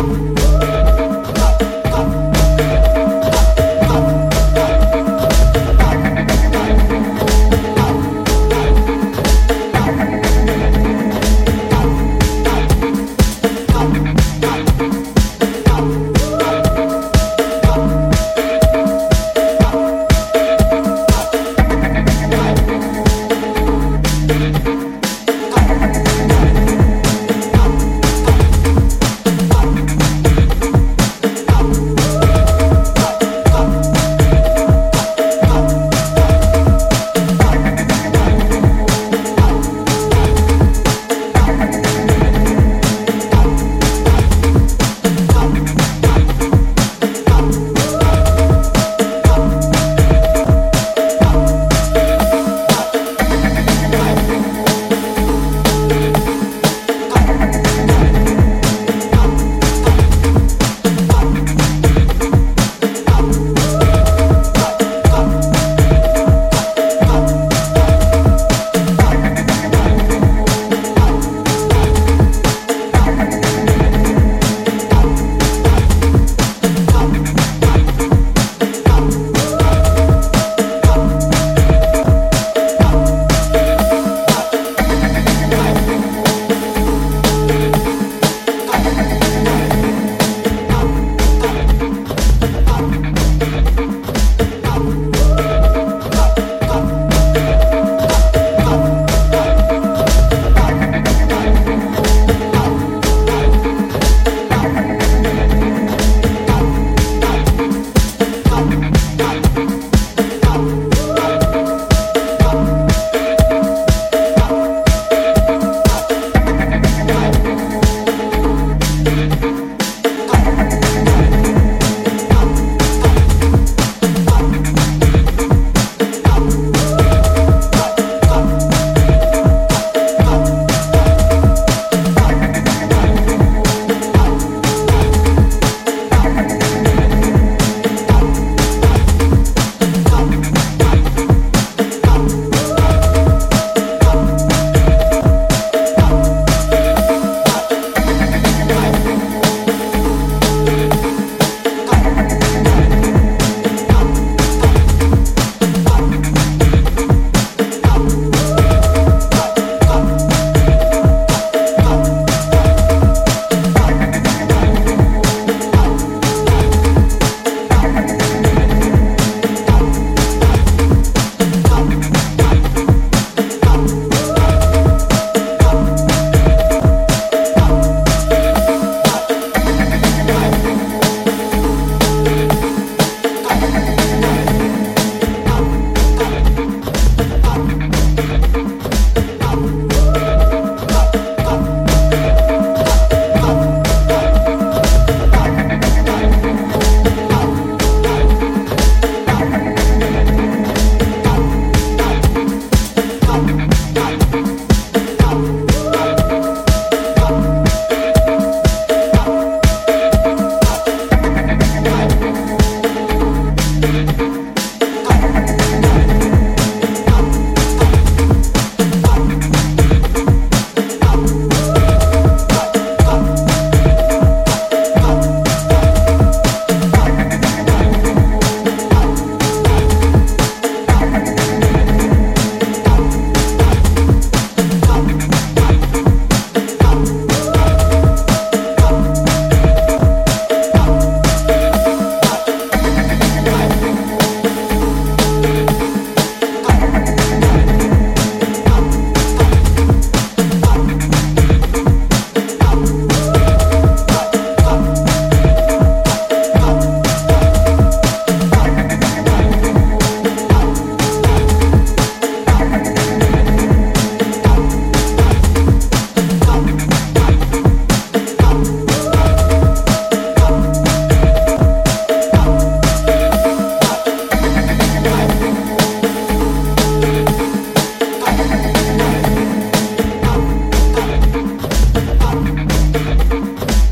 Oh.